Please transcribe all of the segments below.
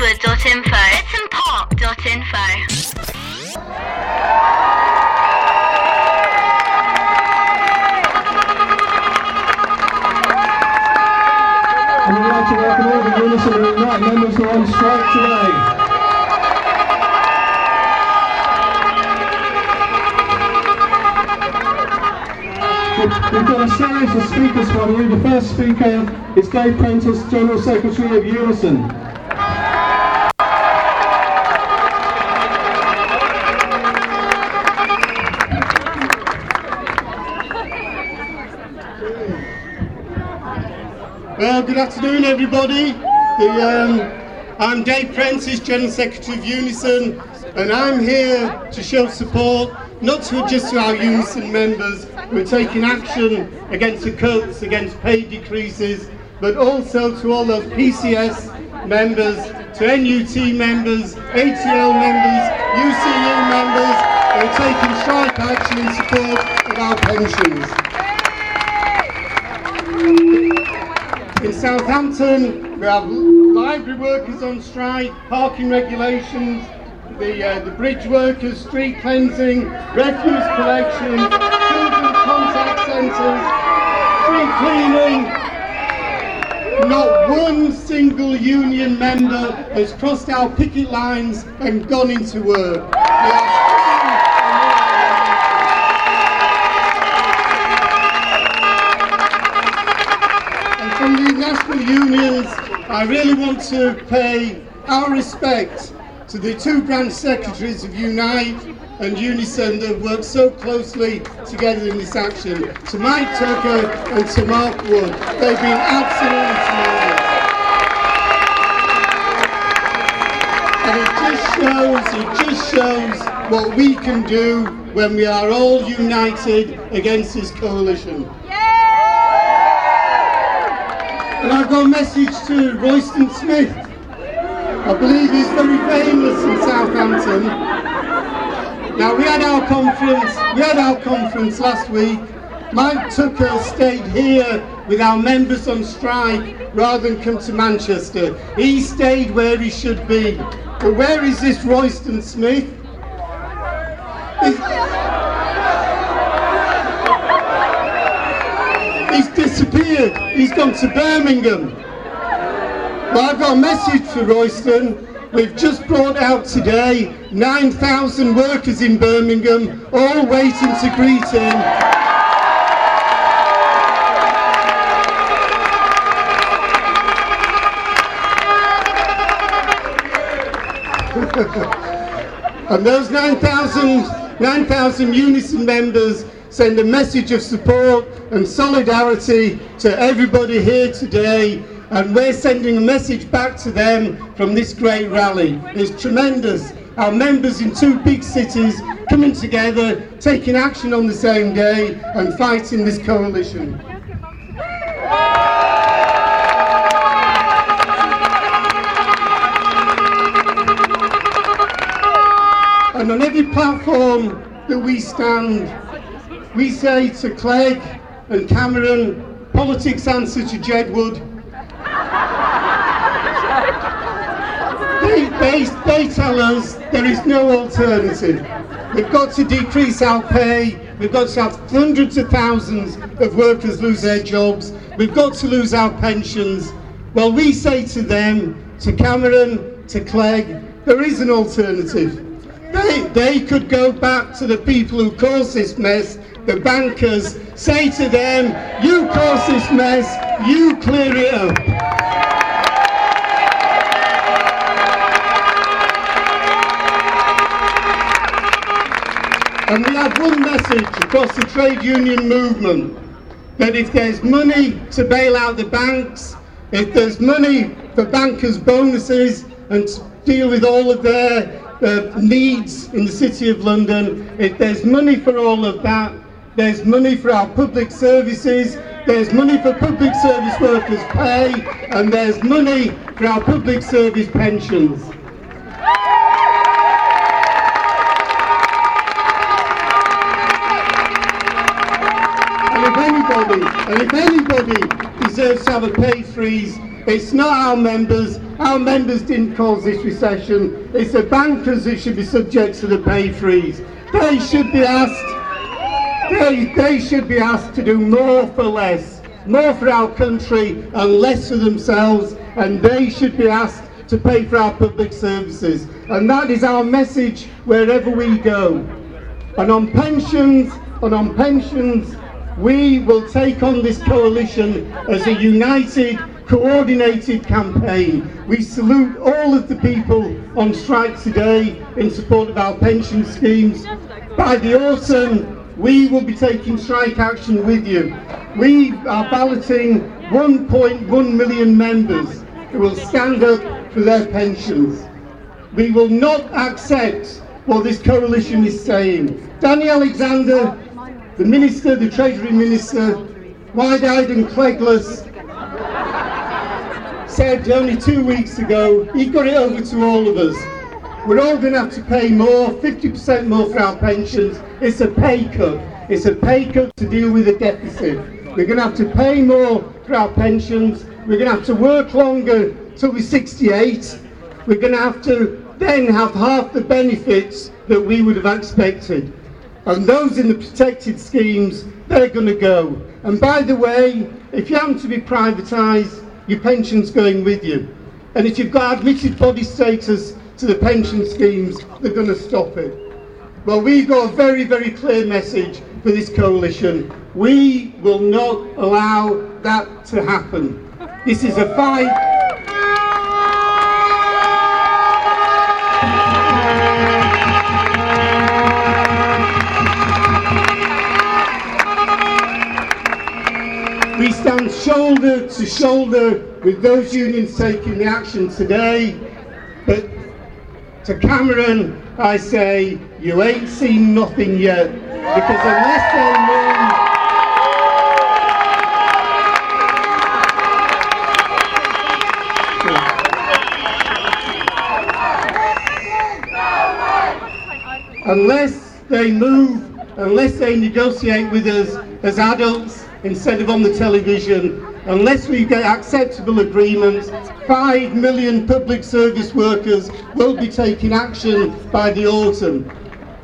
Westwood.info. Park.info. And we'd like to welcome all the Unison and members who are on strike today. We've got a series of speakers for you. The first speaker is Dave Prentice, General Secretary of Unison. Well, good afternoon, everybody. The, um, I'm Dave Prentice, General Secretary of Unison, and I'm here to show support not to just to our Unison members who are taking action against the cuts, against pay decreases, but also to all those PCS members, to NUT members, ATL members, UCU members who are taking strike action in support of our pensions. In Southampton, we have library workers on strike, parking regulations, the, uh, the bridge workers, street cleansing, refuse collection, children's contact centres, street cleaning. Not one single union member has crossed our picket lines and gone into work. Unions, I really want to pay our respect to the two branch secretaries of Unite and Unison that worked so closely together in this action. To Mike Tucker and to Mark Wood. They've been absolutely tremendous. And it just shows, it just shows what we can do when we are all united against this coalition. And I've got a message to Royston Smith. I believe he's very famous in Southampton. Now we had our conference, we had our conference last week. Mike Tucker stayed here with our members on strike rather than come to Manchester. He stayed where he should be. But where is this Royston Smith He's He's gone to Birmingham. Well, I've got a message for Royston. We've just brought out today 9,000 workers in Birmingham, all waiting to greet him. And those 9,000 9,000 Unison members send a message of support and solidarity to everybody here today. And we're sending a message back to them from this great rally. It's tremendous. Our members in two big cities coming together, taking action on the same day and fighting this coalition. And on every platform that we stand, we say to Clegg and Cameron, politics answer to Jedwood. They, they, they tell us there is no alternative. We've got to decrease our pay. We've got to have hundreds of thousands of workers lose their jobs. We've got to lose our pensions. Well, we say to them, to Cameron, to Clegg, there is an alternative. They, they could go back to the people who caused this mess, the bankers, say to them, you caused this mess, you clear it up. And we have one message across the trade union movement that if there's money to bail out the banks, if there's money for bankers' bonuses and to deal with all of their uh, needs in the City of London, if there's money for all of that, there's money for our public services, there's money for public service workers' pay, and there's money for our public service pensions. And if anybody, and if anybody deserves to have a pay freeze, It's not our members. Our members didn't cause this recession. It's the bankers that should be subject to the pay freeze. They should be asked. They, they should be asked to do more for less, more for our country and less for themselves. And they should be asked to pay for our public services. And that is our message wherever we go. And on pensions, and on pensions, we will take on this coalition as a united, coordinated campaign. We salute all of the people on strike today in support of our pension schemes. By the autumn, we will be taking strike action with you. We are balloting 1.1 million members who will stand up for their pensions. We will not accept what this coalition is saying. Danny Alexander the Minister, the Treasury Minister, wide-eyed and clegless, said only two weeks ago, he got it over to all of us. We're all going to have to pay more, 50% more for our pensions. It's a pay cut. It's a pay cut to deal with the deficit. We're going to have to pay more for our pensions. We're going to have to work longer till we're 68. We're going to have to then have half the benefits that we would have expected. And those in the protected schemes, they're going to go. And by the way, if you happen to be privatised, your pension's going with you. And if you've got admitted body status to the pension schemes, they're going to stop it. Well, we've got a very, very clear message for this coalition. We will not allow that to happen. This is a fight We stand shoulder to shoulder with those unions taking the action today. To Cameron, I say, you ain't seen nothing yet. Because unless they move unless they move, unless they negotiate with us as adults, instead of on the television, unless we get acceptable agreements, 5 million public service workers will be taking action by the autumn.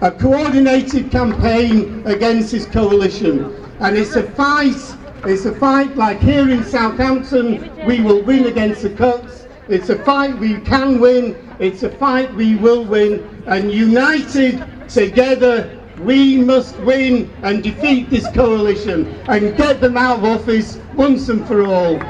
A coordinated campaign against this coalition. And it's a fight, it's a fight like here in Southampton, we will win against the cuts. It's a fight we can win, it's a fight we will win, and united together we must win and defeat this coalition and get them out of office once and for all.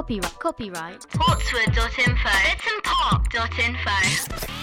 Copyright. Copyright. Portswood.info. It's and pop.info.